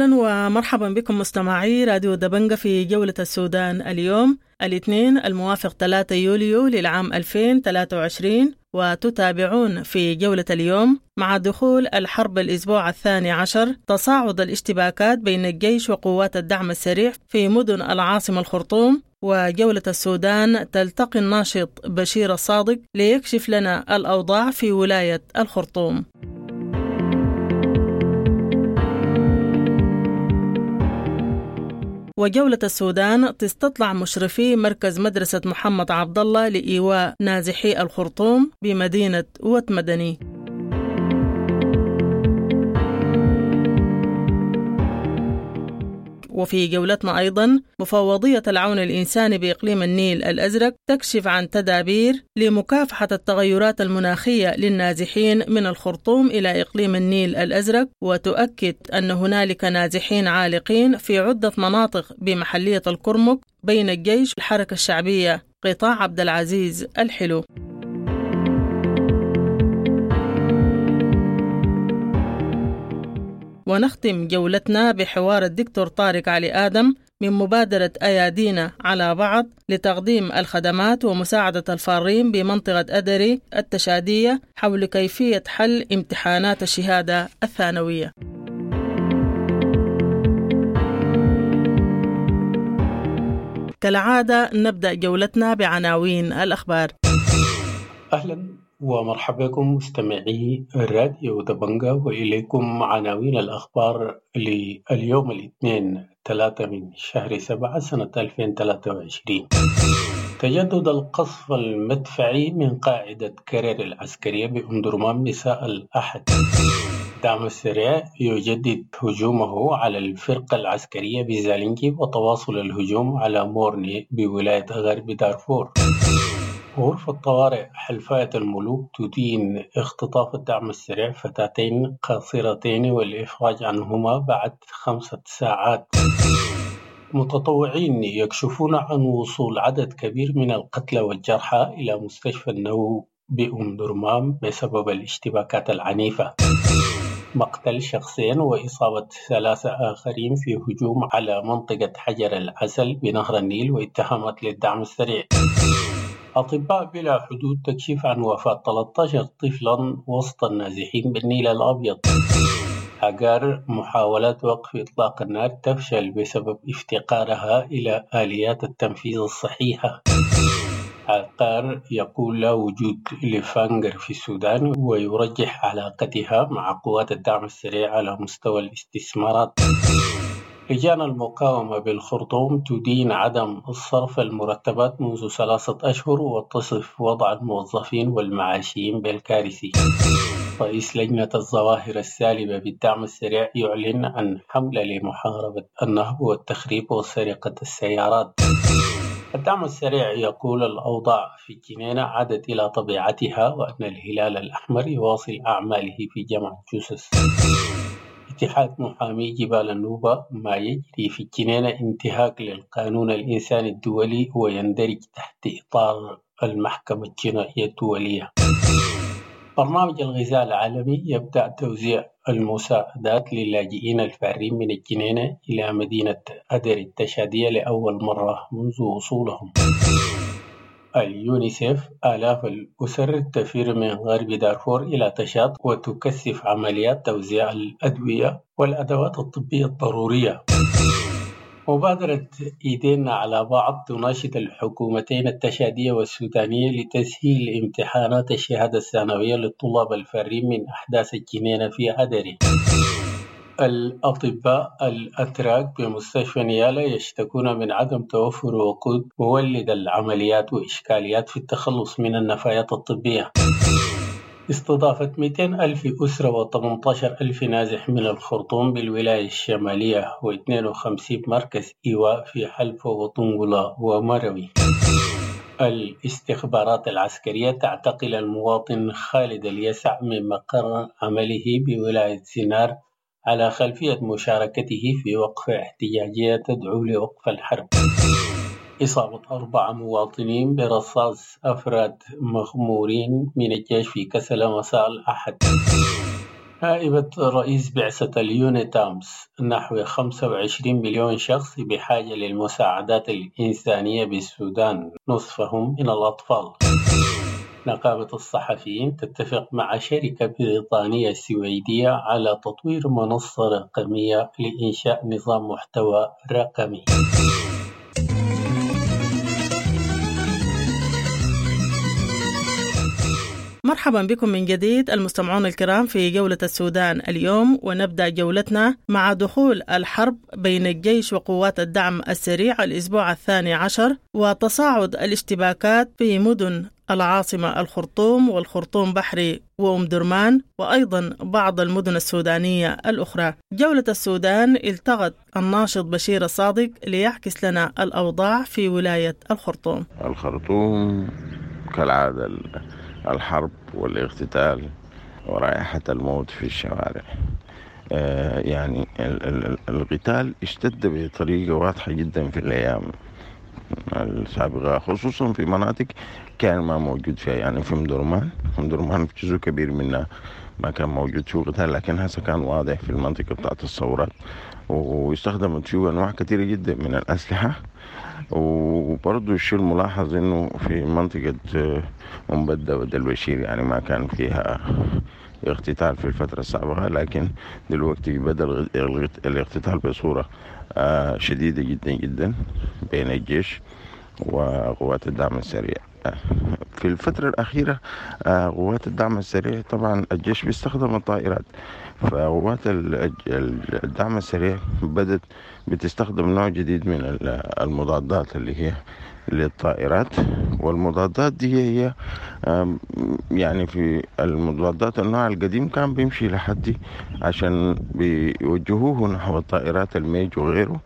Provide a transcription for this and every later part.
أهلا ومرحبا بكم مستمعي راديو دبنجة في جولة السودان اليوم. الاثنين الموافق 3 يوليو للعام 2023 وتتابعون في جولة اليوم مع دخول الحرب الأسبوع الثاني عشر. تصاعد الاشتباكات بين الجيش وقوات الدعم السريع في مدن العاصمة الخرطوم وجولة السودان تلتقي الناشط بشير الصادق ليكشف لنا الأوضاع في ولاية الخرطوم. وجولة السودان تستطلع مشرفي مركز مدرسة محمد عبد الله لإيواء نازحي الخرطوم بمدينة وت وفي جولتنا أيضا مفوضية العون الإنساني بإقليم النيل الأزرق تكشف عن تدابير لمكافحة التغيرات المناخية للنازحين من الخرطوم إلى إقليم النيل الأزرق وتؤكد أن هنالك نازحين عالقين في عدة مناطق بمحلية الكرمك بين الجيش والحركة الشعبية. قطاع عبد العزيز الحلو. ونختم جولتنا بحوار الدكتور طارق علي آدم من مبادرة أيادينا على بعض لتقديم الخدمات ومساعدة الفارين بمنطقة أدري التشادية حول كيفية حل امتحانات الشهادة الثانوية. كالعادة نبدأ جولتنا بعناوين الأخبار. أهلا. ومرحبا بكم مستمعي راديو دبنجا وإليكم عناوين الأخبار لليوم الاثنين ثلاثة من شهر سبعة سنة 2023 تجدد القصف المدفعي من قاعدة كرير العسكرية بأم درمان مساء الأحد. الدعم السريع يجدد هجومه على الفرقة العسكرية بزالينكي وتواصل الهجوم على مورني بولاية غرب دارفور. غرفة طوارئ حلفاية الملوك تدين اختطاف الدعم السريع فتاتين قاصرتين والإفراج عنهما بعد خمسة ساعات؟ متطوعين يكشفون عن وصول عدد كبير من القتلى والجرحى إلى مستشفى النووي بأم درمام بسبب الاشتباكات العنيفة. مقتل شخصين وإصابة ثلاثة آخرين في هجوم على منطقة حجر العسل بنهر النيل واتهامات للدعم السريع. أطباء بلا حدود تكشف عن وفاة 13 طفلا وسط النازحين بالنيل الأبيض. هاجار محاولات وقف إطلاق النار تفشل بسبب افتقارها إلى آليات التنفيذ الصحيحة. عقار يقول لا وجود لفانجر في السودان ويرجح علاقتها مع قوات الدعم السريع على مستوى الاستثمارات. لجان المقاومة بالخرطوم تدين عدم صرف المرتبات منذ ثلاثة أشهر وتصف وضع الموظفين والمعاشيين بالكارثي. رئيس لجنة الظواهر السالبة بالدعم السريع يعلن عن حملة لمحاربة النهب والتخريب وسرقة السيارات. الدعم السريع يقول الأوضاع في الجنينة عادت إلى طبيعتها وأن الهلال الأحمر يواصل أعماله في جمع جثث اتحاد محامي جبال النوبة ما يجري في الجنينة انتهاك للقانون الإنساني الدولي ويندرج تحت إطار المحكمة الجنائية الدولية. برنامج الغذاء العالمي يبدأ توزيع المساعدات للاجئين الفارين من الجنينة إلى مدينة أدر التشادية لأول مرة منذ وصولهم. اليونيسيف آلاف الأسر تفر من غرب دارفور إلى تشاد وتكثف عمليات توزيع الأدوية والأدوات الطبية الضرورية. مبادرة إيدينا على بعض تناشد الحكومتين التشادية والسودانية لتسهيل امتحانات الشهادة الثانوية للطلاب الفارين من أحداث الجنينة في أدري الأطباء الأتراك بمستشفى نيالا يشتكون من عدم توفر وقود مولد العمليات وإشكاليات في التخلص من النفايات الطبية. استضافت 200 ألف أسرة و18 ألف نازح من الخرطوم بالولاية الشمالية و52 مركز إيواء في حلفة وطنجلة ومروي. الاستخبارات العسكرية تعتقل المواطن خالد اليسع من مقر عمله بولاية سينار على خلفية مشاركته في وقفة احتجاجية تدعو لوقف الحرب. إصابة أربعة مواطنين برصاص أفراد مغمورين من الجيش في كسلة مساء الأحد نائبة رئيس بعثة اليونيتامس نحو 25 مليون شخص بحاجة للمساعدات الإنسانية بالسودان. نصفهم من الأطفال. نقابة الصحفيين تتفق مع شركة بريطانية سويدية على تطوير منصة رقمية لإنشاء نظام محتوى رقمي. مرحبا بكم من جديد المستمعون الكرام في جولة السودان اليوم ونبدأ جولتنا مع دخول الحرب بين الجيش وقوات الدعم السريع الأسبوع الثاني عشر وتصاعد الاشتباكات في مدن العاصمة الخرطوم والخرطوم بحري وأم درمان وأيضا بعض المدن السودانية الأخرى. جولة السودان التقت الناشط بشير الصادق ليعكس لنا الأوضاع في ولاية الخرطوم. الخرطوم كالعادة الحرب والاغتتال ورائحة الموت في الشوارع. آه يعني القتال اشتد بطريقة واضحة جدا في الأيام السابقة خصوصا في مناطق كان ما موجود فيها يعني في مدرمان. مدرمان في جزء كبير منها ما كان موجود فيه قتال لكن هسه كان واضح في المنطقة بتاعت الثورات واستخدمت فيه أنواع كثيرة جدا من الأسلحة. وبرضه الشيء الملاحظ إنه في منطقة أم بدة يعني ما كان فيها اغتتال في الفترة السابقة لكن دلوقتي بدأ الاغتتال بصورة شديدة جدا جدا بين الجيش وقوات الدعم السريع. في الفترة الأخيرة قوات الدعم السريع طبعا الجيش بيستخدم الطائرات فقوات الدعم السريع بدت بتستخدم نوع جديد من المضادات اللي هي للطائرات والمضادات دي هي يعني في المضادات النوع القديم كان بيمشي لحد عشان بيوجهوه نحو الطائرات الميج وغيره.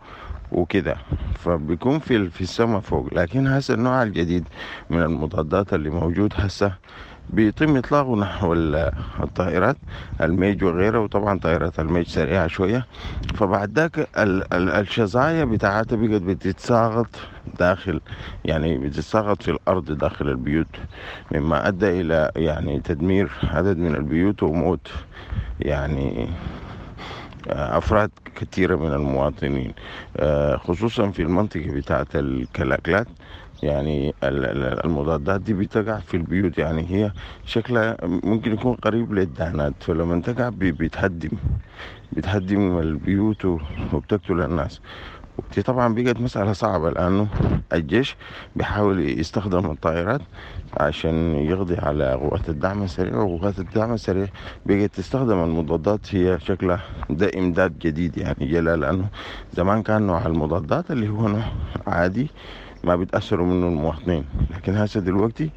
وكده. فبيكون في في السماء فوق. لكن هسه النوع الجديد من المضادات اللي موجود هسه بيتم إطلاقه نحو الطائرات الميج وغيره وطبعا طائرات الميج سريعة شوية. فبعد ذاك الشظايا بتاعتها بقت بتتساقط داخل يعني بتتساقط في الأرض داخل البيوت. مما أدى إلى يعني تدمير عدد من البيوت وموت. يعني أفراد كثيرة من المواطنين خصوصا في المنطقة بتاعة الكلاكلات يعني المضادات دي بتقع في البيوت يعني هي شكلها ممكن يكون قريب للدهانات فلما تقع بتهدم بتهدم البيوت وبتقتل الناس. ودي طبعا بقت مسألة صعبة لأنه الجيش بيحاول يستخدم الطائرات عشان يقضي على قوات الدعم السريع وقوات الدعم السريع بقت تستخدم المضادات هي شكلها ده إمداد جديد يعني جلا لأنه زمان كان نوع المضادات اللي هو نوع عادي ما بيتأثروا منه المواطنين لكن هسه دلوقتي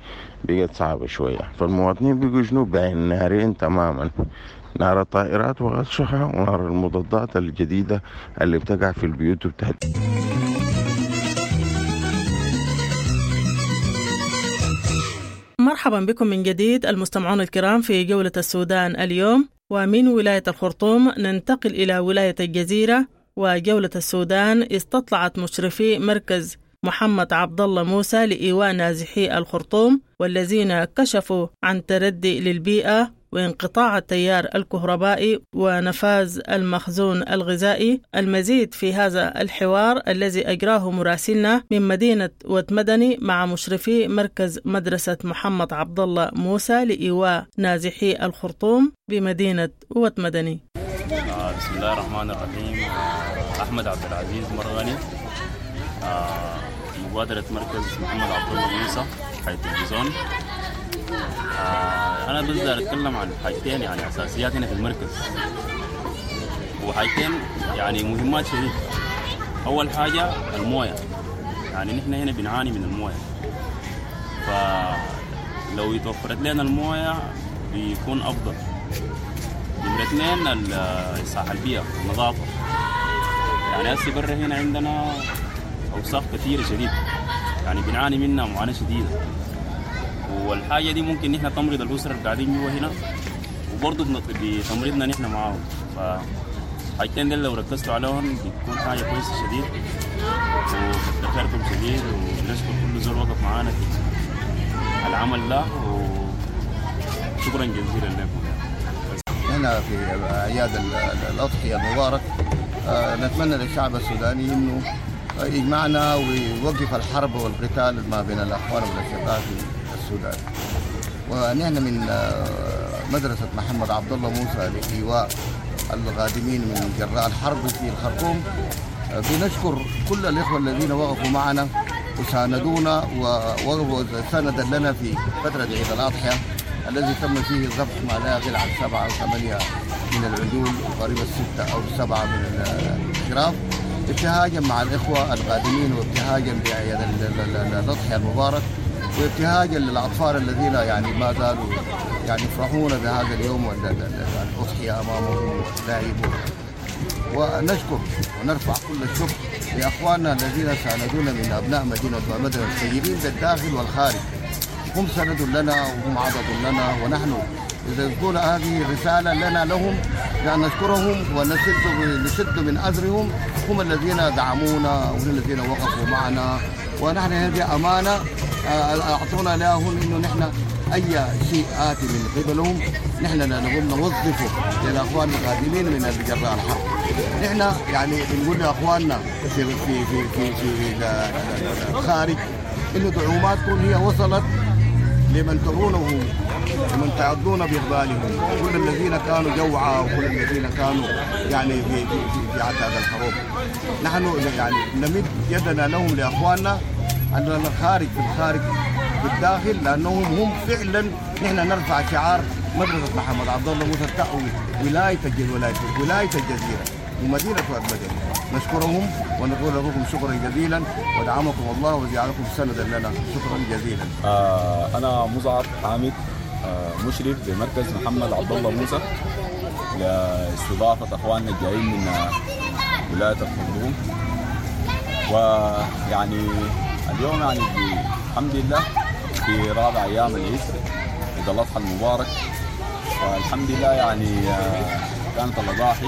بقت صعبة شوية. فالمواطنين بيجوا شنو؟ بين نارين تماما. نار الطائرات وغشها ونار المضادات الجديدة اللي بتقع في البيوت وبتهدي مرحبا بكم من جديد المستمعون الكرام في جولة السودان اليوم ومن ولاية الخرطوم ننتقل إلى ولاية الجزيرة وجولة السودان استطلعت مشرفي مركز محمد عبد الله موسى لإيواء نازحي الخرطوم والذين كشفوا عن تردي للبيئة وانقطاع التيار الكهربائي ونفاذ المخزون الغذائي المزيد في هذا الحوار الذي أجراه مراسلنا من مدينة وتمدني مع مشرفي مركز مدرسة محمد عبد الله موسى لإيواء نازحي الخرطوم بمدينة وتمدني. آه بسم الله الرحمن الرحيم. أحمد عبد العزيز مرغني. آه مبادرة مركز محمد عبد الله موسى حي التلفزيون آه أنا بس داير أتكلم عن حاجتين يعني اساسيات هنا في المركز. وحاجتين يعني مهمات شديد أول حاجة الموية. يعني نحن هنا بنعاني من الموية. فلو يتوفرت لنا الموية بيكون أفضل. نمرة اثنين الصحة البيئة النظافة يعني هسه برا هنا عندنا أوساخ كثيرة شديد يعني بنعاني منها معاناة شديدة. والحاجة دي ممكن نحن تمرض الأسرة اللي قاعدين جوا هنا وبرضه بتمريضنا نحن معاهم. فحاجتين دول لو ركزتوا عليهم بتكون حاجة كويسة شديد وكتر خيركم شديد ونشكر كل زول وقف معانا في العمل ده وشكرا جزيلا لكم. نحن في اعياد الأضحية المبارك نتمنى للشعب السوداني إنه يجمعنا ويوقف الحرب والقتال ما بين الأخوان والاشقاء في السودان. ونحن من مدرسة محمد عبد الله موسى لايواء الغادمين من جراء الحرب في الخرطوم. بنشكر كل الإخوة الذين وقفوا معنا وساندونا ووقفوا سندا لنا في فترة عيد الاضحيه الذي تم فيه ذبح ما لا يقل عن سبعة أو ثمانية من العجول وقريب السته أو السبعه من الخراف ابتهاجا مع الإخوة القادمين وابتهاجا باعياد الاضحيه المبارك. وابتهاجا للأطفال الذين يعني ما زالوا يعني يفرحون بهذا اليوم والاضحيه أمامهم لاعبون ونشكر ونرفع كل الشكر لأخواننا الذين ساندونا من أبناء مدينة ومدن السيدين بالداخل والخارج. هم سند لنا وهم عضد لنا ونحن إذا يكون هذه رساله لنا لهم لأن نشكرهم نسد من اثرهم هم الذين دعمونا وهم الذين وقفوا معنا ونحن هذه امانه اعطونا لهم انه نحن اي شيء اتي من قبلهم نحن نقوم نوظفه للاخوان القادمين من الجراء الحرب. نحن يعني بنقول لاخواننا في في في في, في الخارج انه دعوماتكم هي وصلت لمن ترونه لمن تعضون باقبالهم كل الذين كانوا جوعى وكل الذين كانوا يعني في في في, عتاد الحروب. نحن يعني نمد يدنا لهم لإخواننا عندنا الخارج في الخارج في الداخل لأنهم هم فعلا نحن نرفع شعار مدرسة محمد عبد الله موسى التأوي ولاية ولايه ولاية الجزيرة ومدينة المدينة نشكرهم ونقول لكم شكرا جزيلا ودعمكم الله وجعلكم سندا لنا. شكرا جزيلا. آه أنا مزعر حامد آه مشرف بمركز محمد عبد الله موسى لاستضافة أخواننا الجايين من ولاية الخرطوم ويعني اليوم يعني الحمد لله في رابع أيام العيد عيد الأضحى المبارك. والحمد لله يعني كانت الاضاحي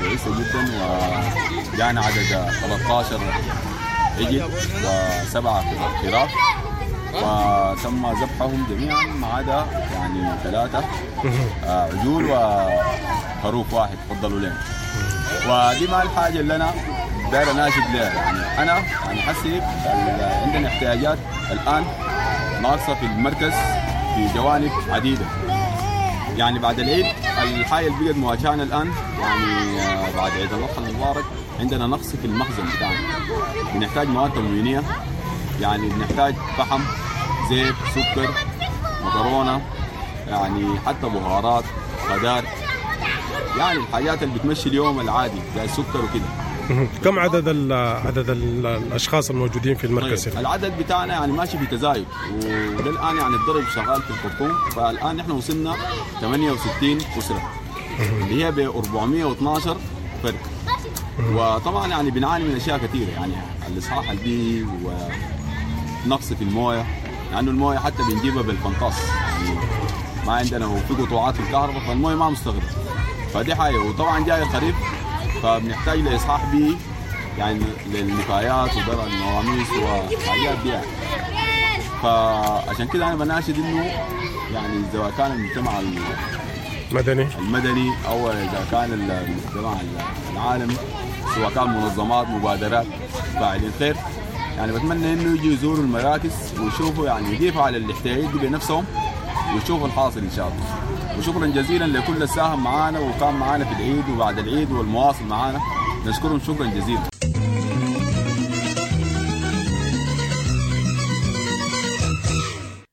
كويسة جدا وجانا عدد 13 عجل وسبعة خراف وتم ذبحهم جميعا ما عدا يعني ثلاثة عجول وخروف واحد فضلوا لنا ودي ما الحاجة اللي أنا داير أناشد لها يعني أنا يعني حسي عندنا احتياجات الآن ناقصة في المركز في جوانب عديدة. يعني بعد العيد الحاجة اللي بقت مواجهانا الآن يعني بعد عيد الأضحى المبارك عندنا نقص في المخزن بتاعنا. بنحتاج مواد تموينيه يعني بنحتاج فحم زيت سكر مكرونة يعني حتى بهارات خضار. يعني الحاجات اللي بتمشي اليوم العادي زي السكر وكده. كم عدد ال عدد ال الأشخاص الموجودين في المركز؟ طيب. العدد بتاعنا يعني ماشي في تزايد وللآن يعني الضرب شغال في الخرطوم فالآن إحنا وصلنا 68 أسرة. اللي هي ب 412 فرد. وطبعا يعني بنعاني من أشياء كثيرة يعني الإصحاح البيئي ونقص في الموية لأنه الموية حتى بنجيبها بالفنطاس يعني ما عندنا وفي قطوعات في الكهرباء فالموية ما مستغرب فدي حاجة وطبعا جاي الخريف فبنحتاج لإصحاح بيئي يعني للنفايات ودرع النواميس وحاجات دي يعني. فعشان كده أنا بناشد إنه يعني إذا كان المجتمع مدني. المدني أو إذا كان المجتمع العالمي سواء كان منظمات مبادرات فاعلين خير. يعني بتمنى إنه يجوا يزوروا المراكز ويشوفوا يعني يضيفوا على الاحتياجات دي بنفسهم ويشوفوا الحاصل إن شاء الله. وشكرا جزيلا لكل ساهم معانا وكان معانا في العيد وبعد العيد والمواصل معانا. نشكرهم شكرا جزيلا.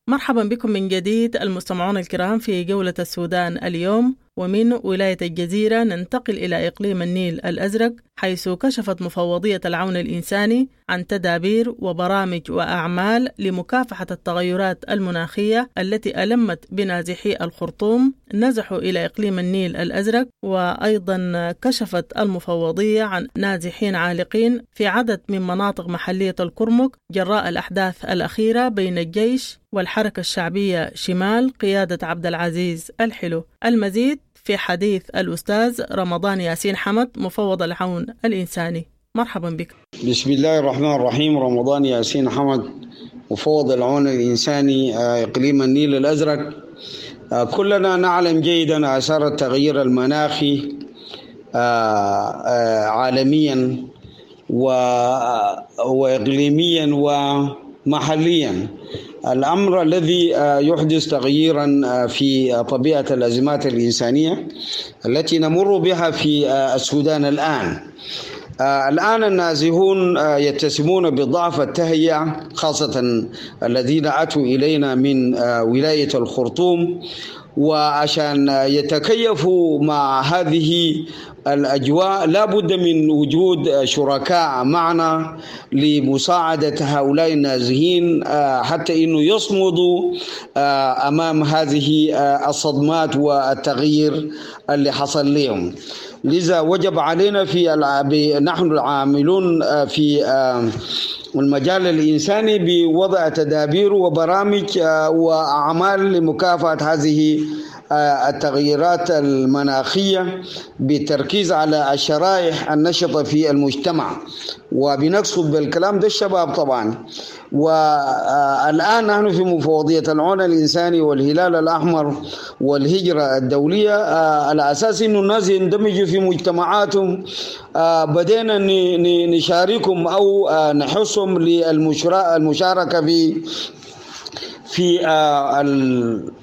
مرحبا بكم من جديد المستمعون الكرام في جولة السودان اليوم. ومن ولاية الجزيرة ننتقل إلى إقليم النيل الأزرق حيث كشفت مفوضية العون الإنساني عن تدابير وبرامج وأعمال لمكافحة التغيرات المناخية التي ألمت بنازحي الخرطوم. نزحوا إلى إقليم النيل الأزرق وأيضا كشفت المفوضية عن نازحين عالقين في عدد من مناطق محلية الكرمك جراء الأحداث الأخيرة بين الجيش والحركة الشعبية شمال قيادة عبد العزيز الحلو. المزيد في حديث الأستاذ رمضان ياسين حمد مفوض العون الإنساني. مرحبا بك. بسم الله الرحمن الرحيم. رمضان ياسين حمد مفوض العون الإنساني إقليم النيل الأزرق. كلنا نعلم جيدا آثار التغيير المناخي عالميا وإقليميا ومحليا. الأمر الذي يحدث تغييرا في طبيعة الأزمات الإنسانية التي نمر بها في السودان الآن. الآن النازحون يتسمون بضعف التهيئة خاصة الذين أتوا إلينا من ولاية الخرطوم. وعشان يتكيفوا مع هذه الأجواء لا بد من وجود شركاء معنا لمساعدة هؤلاء النازحين حتى أنه يصمدوا أمام هذه الصدمات والتغيير اللي حصل لهم. لذا وجب علينا في نحن العاملون في المجال الإنساني بوضع تدابير وبرامج وأعمال لمكافحة هذه التغييرات المناخية بالتركيز على الشرائح النشطة في المجتمع. وبنقصد بالكلام ده الشباب طبعا. والآن نحن في مفوضية العون الإنساني والهلال الأحمر والهجرة الدولية. على أساس أنه الناس يندمجوا في مجتمعاتهم بدينا نشاركهم أو نحثهم للمشاركة في في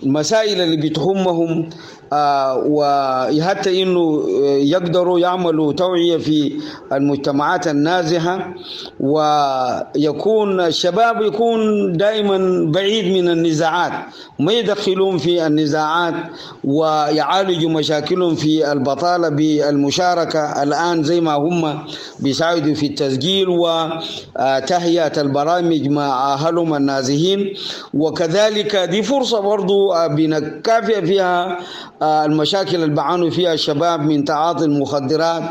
المسائل اللي بتهمهم وحتى إنه يقدروا يعملوا توعية في المجتمعات النازحة ويكون الشباب يكون دائما بعيد من النزاعات ما يدخلون في النزاعات ويعالجوا مشاكلهم في البطالة بالمشاركة. الآن زي ما هم بيساعدوا في التسجيل وتهيئة البرامج مع أهلهم النازحين. وكذلك دي فرصة برضو بنكافئ فيها المشاكل اللي بعانوا فيها الشباب من تعاطي المخدرات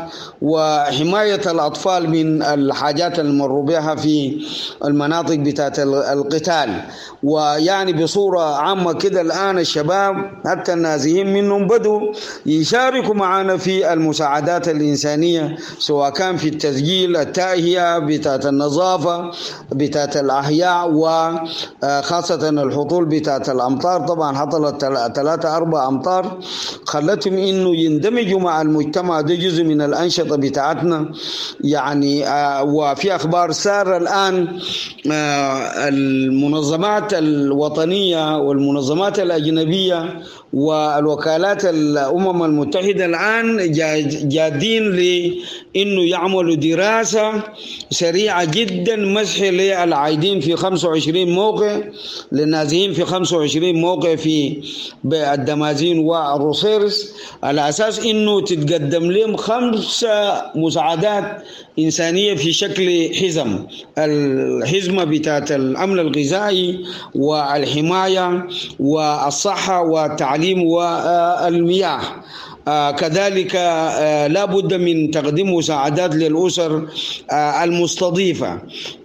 وحماية الأطفال من الحاجات اللي مروا بها في المناطق بتاعت القتال. ويعني بصورة عامة كده الآن الشباب حتى النازحين منهم بدوا يشاركوا معنا في المساعدات الإنسانية سواء كان في التسجيل التاهية بتاعت النظافة بتاعت الأحياء وخاصة الحصول بتاعت الأمطار. طبعا حصلت ثلاثة أربع أمطار خلتهم إنه يندمجوا مع المجتمع. ده جزء من الأنشطة بتاعتنا. يعني آه وفي أخبار سارة الآن آه المنظمات الوطنية والمنظمات الأجنبية والوكالات الأمم المتحدة الآن جادين لأنه يعملوا دراسة سريعة جدا مسح للعايدين في 25 موقع للنازحين في 25 موقع في الدمازين والروسيرس على أساس إنه تتقدم لهم خمسة مساعدات إنسانية في شكل حزم. الحزمة بتاعت الأمن الغذائي والحماية والصحة والتعليم والمياه. آه كذلك آه لا بد من تقديم مساعدات للأسر آه المستضيفة.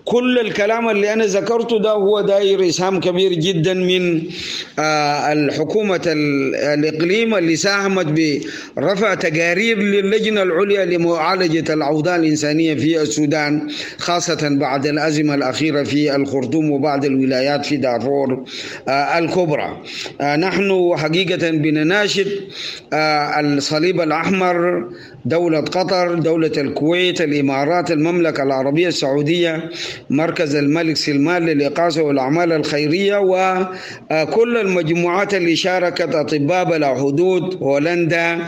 كل الكلام اللي أنا ذكرته ده هو داير إسهام كبير جدا من الحكومة الإقليم اللي ساهمت برفع تقارير للجنة العليا لمعالجة الأوضاع الإنسانية في السودان خاصة بعد الأزمة الأخيرة في الخرطوم وبعض الولايات في دارفور الكبرى. نحن حقيقة بنناشد الصليب الأحمر دولة قطر دولة الكويت الإمارات المملكة العربية السعودية مركز الملك سلمان للإقاصة والأعمال الخيرية وكل المجموعات اللي شاركت أطباء بلا حدود هولندا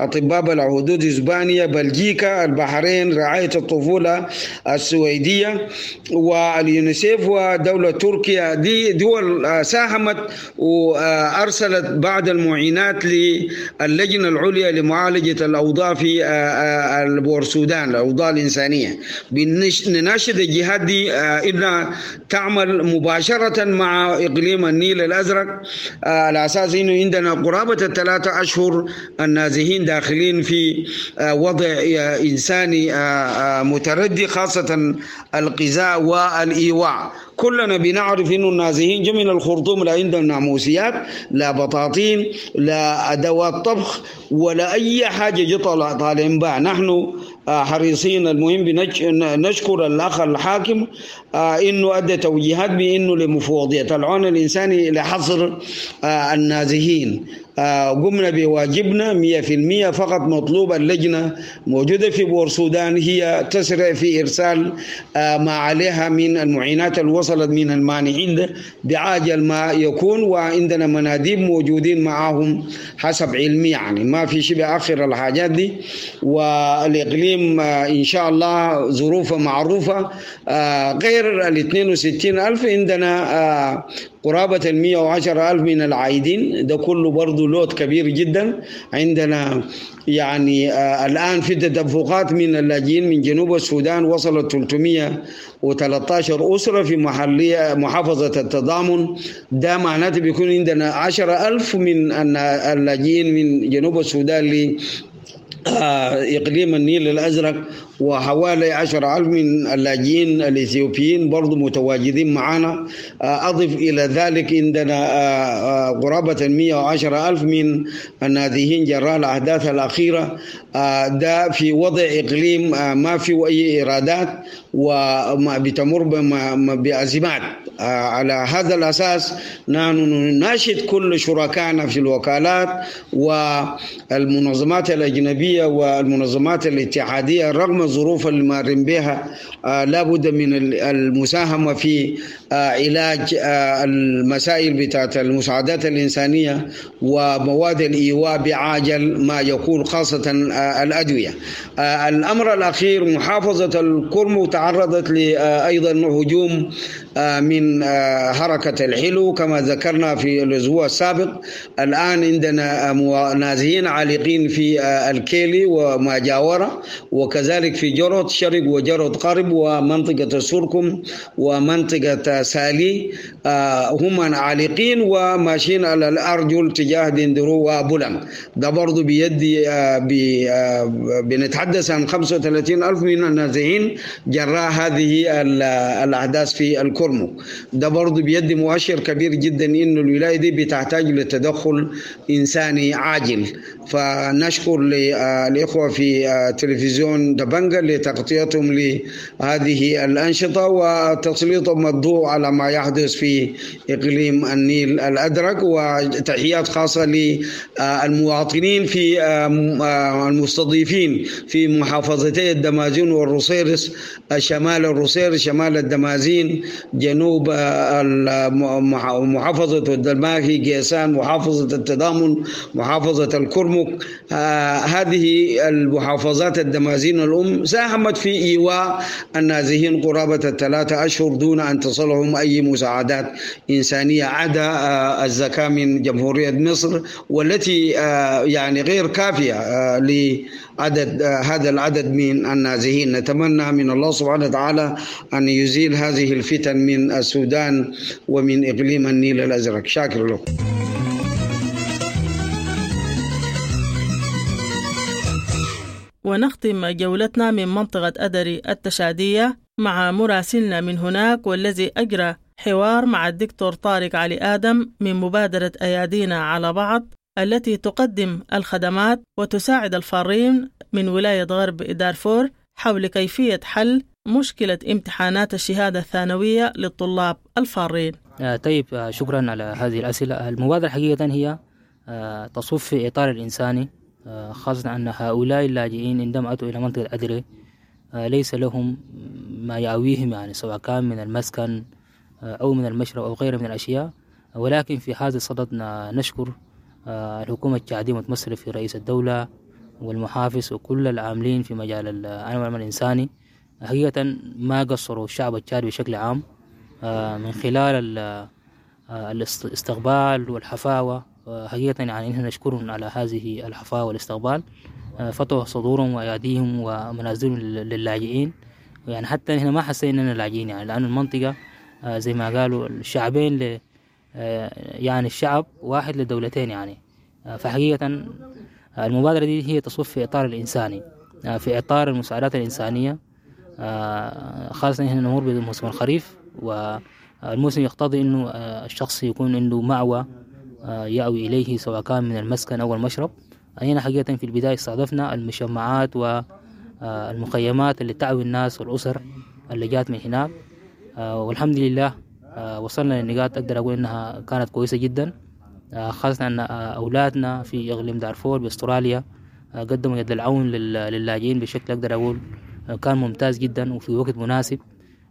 أطباء بلا حدود إسبانيا بلجيكا البحرين رعاية الطفولة السويدية واليونيسيف ودولة تركيا. دي دول ساهمت وأرسلت بعض المعينات للجنة العليا لمعالجة الأوضاع في البورسودان الأوضاع الإنسانية. بنناشد الجهات دي إنها تعمل مباشرة مع إقليم النيل الأزرق على أساس إنه عندنا قرابة الثلاثة أشهر النازحين داخلين في وضع إنساني متردي خاصة الغذاء والإيواء كلنا بنعرف إنه النازحين من الخرطوم لا عندهم ناموسيات لا بطاطين لا أدوات طبخ ولا أي حاجة جو طالعين بها نحن حريصين. المهم نشكر الأخ الحاكم إنه أدى توجيهات بإنه لمفوضية العون الإنساني لحصر النازحين. قمنا بواجبنا مية في المية فقط مطلوب اللجنة موجودة في بور السودان هي تسرع في إرسال ما عليها من المعينات اللي وصلت من المانعين بعاجل ما يكون وعندنا مناديب موجودين معهم حسب علمي يعني ما في شيء بآخر الحاجات دي. والإقليم إن شاء الله ظروفه معروفة غير ال 62 ألف عندنا قرابة ال 110 ألف من العايدين. ده كله برضه لود كبير جدا. عندنا يعني آه الآن في تدفقات من اللاجئين من جنوب السودان. وصلت 313 أسرة في محلية محافظة التضامن. ده معناته بيكون عندنا 10 ألف من اللاجئين من جنوب السودان ل إقليم النيل الأزرق. وحوالي عشر ألف من اللاجئين الإثيوبيين برضو متواجدين معنا أضف إلى ذلك عندنا قرابة 110 ألف من النازحين جراء الأحداث الأخيرة. ده في وضع إقليم ما في أي إيرادات وما بتمر بأزمات. على هذا الأساس نحن نناشد كل شركائنا في الوكالات والمنظمات الأجنبية والمنظمات الاتحادية رغم الظروف اللي مارين بها آه لابد من المساهمة في آه علاج آه المسائل بتاعت المساعدات الإنسانية ومواد الإيواء بعاجل ما يكون خاصة الأدوية. الأمر الأخير محافظة الكرمو تعرضت أيضا هجوم من حركة الحلو كما ذكرنا في الأسبوع السابق. الآن عندنا نازحين عالقين في الكيلي وما جاورة وكذلك في جرد شرق وجرد قرب ومنطقة السركم ومنطقة سالي. هم عالقين وماشيين على الأرجل تجاه دندرو وبلم ده برضو بيدي بنتحدث عن 35 ألف من النازحين جراء هذه الأحداث في الكرمو ده برضو بيدي مؤشر كبير جدا إنه الولاية دي بتحتاج لتدخل إنساني عاجل. فنشكر الإخوة في تلفزيون دبنجا لتغطيتهم لهذه الأنشطة وتسليطهم الضوء على ما يحدث في إقليم النيل الأدرك. وتحيات خاصة للمواطنين في المستضيفين في محافظتي الدمازين والرصيرس شمال الرصيرس شمال الدمازين جنوب محافظة الدلماهي جيسان محافظة التضامن محافظة الكرمك. هذه المحافظات الدمازين الأم ساهمت في إيواء النازحين قرابة الثلاثة أشهر دون أن تصلهم أي مساعدات إنسانية عدا الزكاة من جمهورية مصر والتي يعني غير كافية لعدد هذا العدد من النازحين. نتمنى من الله سبحانه وتعالى أن يزيل هذه الفتن من السودان ومن إقليم النيل الأزرق. شاكر له ونختم جولتنا من منطقة أدري التشادية مع مراسلنا من هناك والذي أجرى حوار مع الدكتور طارق علي آدم من مبادرة أيادينا على بعض التي تقدم الخدمات وتساعد الفارين من ولاية غرب دارفور حول كيفية حل مشكلة امتحانات الشهادة الثانوية للطلاب الفارين. آه طيب آه شكرا على هذه الأسئلة. المبادرة حقيقة هي آه تصف في إطار الإنساني خاصة أن هؤلاء اللاجئين عندما أتوا إلى منطقة أدري ليس لهم ما يأويهم يعني سواء كان من المسكن أو من المشرب أو غيره من الأشياء. ولكن في هذا الصدد نشكر الحكومة التشادية متمثلة في رئيس الدولة والمحافظ وكل العاملين في مجال العمل الإنساني. حقيقة ما قصروا الشعب التشادي بشكل عام من خلال الاستقبال والحفاوة. حقيقة يعني نحن نشكرهم على هذه الحفاوة والاستقبال. فتحوا صدورهم وأياديهم ومنازلهم للاجئين. يعني حتى نحن ما حسينا إننا لاجئين يعني لأن المنطقة زي ما قالوا الشعبين ل يعني الشعب واحد لدولتين يعني. فحقيقة المبادرة دي هي تصف في إطار الإنساني في إطار المساعدات الإنسانية. خاصة نحن نمر بموسم الخريف والموسم يقتضي إنه الشخص يكون عنده مأوى يأوي إليه سواء كان من المسكن أو المشرب. أينا حقيقة في البداية استهدفنا المجمعات المخيمات اللي تعوي الناس والأسر اللي جات من هناك. والحمد لله وصلنا لنقاط أقدر أقول إنها كانت كويسة جدا. خاصة أن أولادنا في إقليم دارفور بأستراليا قدموا يد العون للاجئين بشكل أقدر أقول كان ممتاز جدا وفي وقت مناسب.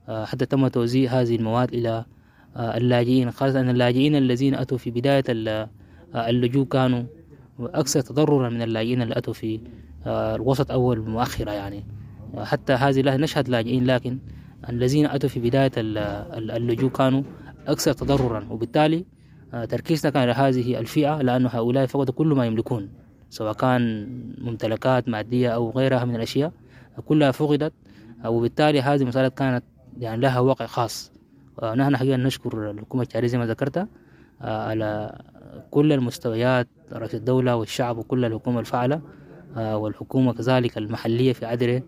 حتى تم توزيع هذه المواد إلى اللاجئين خاصة أن اللاجئين الذين أتوا في بداية اللجوء كانوا أكثر تضررا من اللاجئين اللي أتوا في الوسط أول مؤخرة يعني. حتى هذه نشهد لاجئين لكن الذين أتوا في بداية اللجوء كانوا أكثر تضررا. وبالتالي تركيزنا كان على هذه الفئة لأن هؤلاء فقدوا كل ما يملكون سواء كان ممتلكات مادية أو غيرها من الأشياء. كلها فقدت وبالتالي هذه المسألة كانت يعني لها واقع خاص. ونحن حقيقة نشكر الحكومة الشعرية زي ما ذكرت على كل المستويات رئيس الدولة والشعب وكل الحكومة الفاعلة والحكومة كذلك المحلية في عدري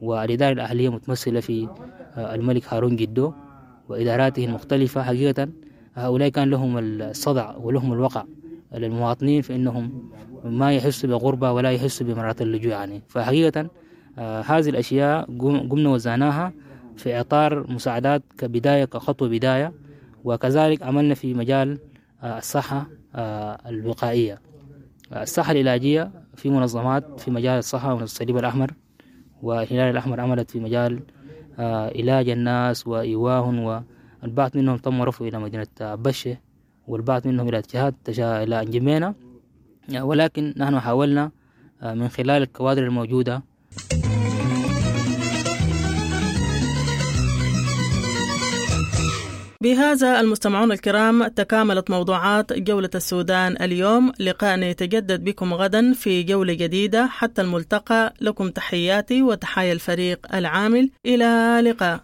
والإدارة الأهلية متمثلة في الملك هارون جدو وإداراته المختلفة. حقيقة هؤلاء كان لهم الصدع ولهم الوقع للمواطنين في أنهم ما يحسوا بغربة ولا يحسوا بمرات اللجوء يعني. فحقيقة هذه الأشياء قمنا وزعناها في إطار مساعدات كبداية كخطوة بداية وكذلك عملنا في مجال الصحة الوقائية. الصحة العلاجية في منظمات في مجال الصحة من الصليب الأحمر والهلال الأحمر عملت في مجال علاج الناس وإيواهم والبعض منهم تم رفعه إلى مدينة بشة والبعض منهم إلى اتجاهات إلى أنجمينا. ولكن نحن حاولنا من خلال الكوادر الموجودة بهذا المستمعون الكرام تكاملت موضوعات جولة السودان اليوم. لقاءنا يتجدد بكم غدا في جولة جديدة. حتى الملتقى لكم تحياتي وتحايا الفريق العامل. إلى لقاء